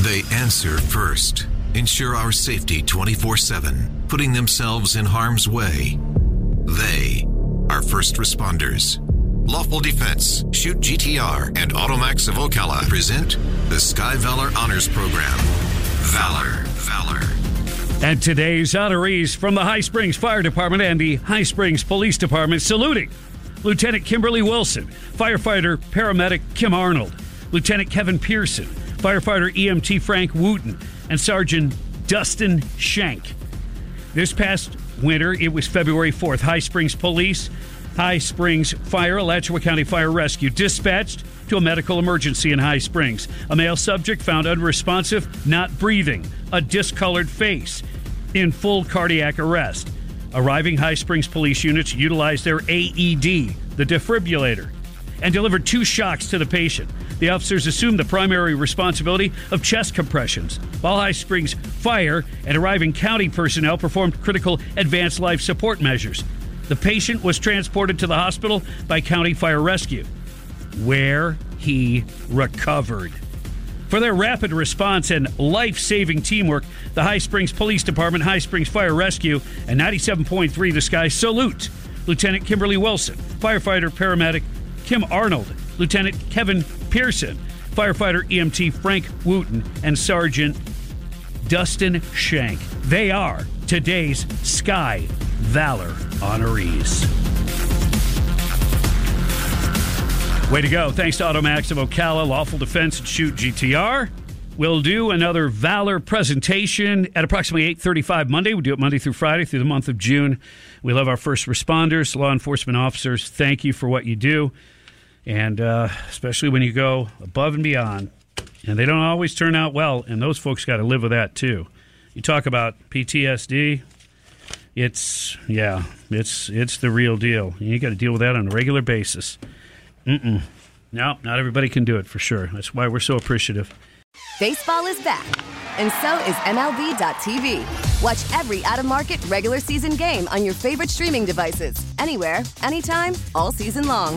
They answer first, ensure our safety 24 7, putting themselves in harm's way. They are first responders. Lawful Defense, Shoot GTR, and Automax of Ocala present the Sky Valor Honors Program. Valor, Valor. And today's honorees from the High Springs Fire Department and the High Springs Police Department saluting Lieutenant Kimberly Wilson, firefighter paramedic Kim Arnold, Lieutenant Kevin Pearson, firefighter EMT Frank Wooten, and Sergeant Dustin Shank. This past winter, it was February 4th. High Springs Police, High Springs Fire, Alachua County Fire Rescue dispatched to a medical emergency in High Springs. A male subject found unresponsive, not breathing, a discolored face, in full cardiac arrest. Arriving High Springs police units utilized their AED, the defibrillator, and delivered two shocks to the patient. The officers assumed the primary responsibility of chest compressions, while High Springs Fire and arriving county personnel performed critical advanced life support measures. The patient was transported to the hospital by County Fire Rescue, where he recovered. For their rapid response and life saving teamwork, the High Springs Police Department, High Springs Fire Rescue, and 97.3 The Sky salute Lieutenant Kimberly Wilson, firefighter paramedic Kim Arnold, Lieutenant Kevin Pearson, firefighter EMT Frank Wooten, and Sergeant Dustin Shank. They are today's Sky Valor honorees. Way to go. Thanks to Automax of Ocala, Lawful Defense, and Shoot GTR. We'll do another Valor presentation at approximately 8.35 Monday. We do it Monday through Friday through the month of June. We love our first responders, law enforcement officers. Thank you for what you do, and uh, especially when you go above and beyond. And they don't always turn out well, and those folks got to live with that too. You talk about PTSD, it's yeah, it's it's the real deal. You got to deal with that on a regular basis. Mm-mm. No, not everybody can do it for sure. That's why we're so appreciative. Baseball is back, and so is MLB.tv. Watch every out of market regular season game on your favorite streaming devices, anywhere, anytime, all season long.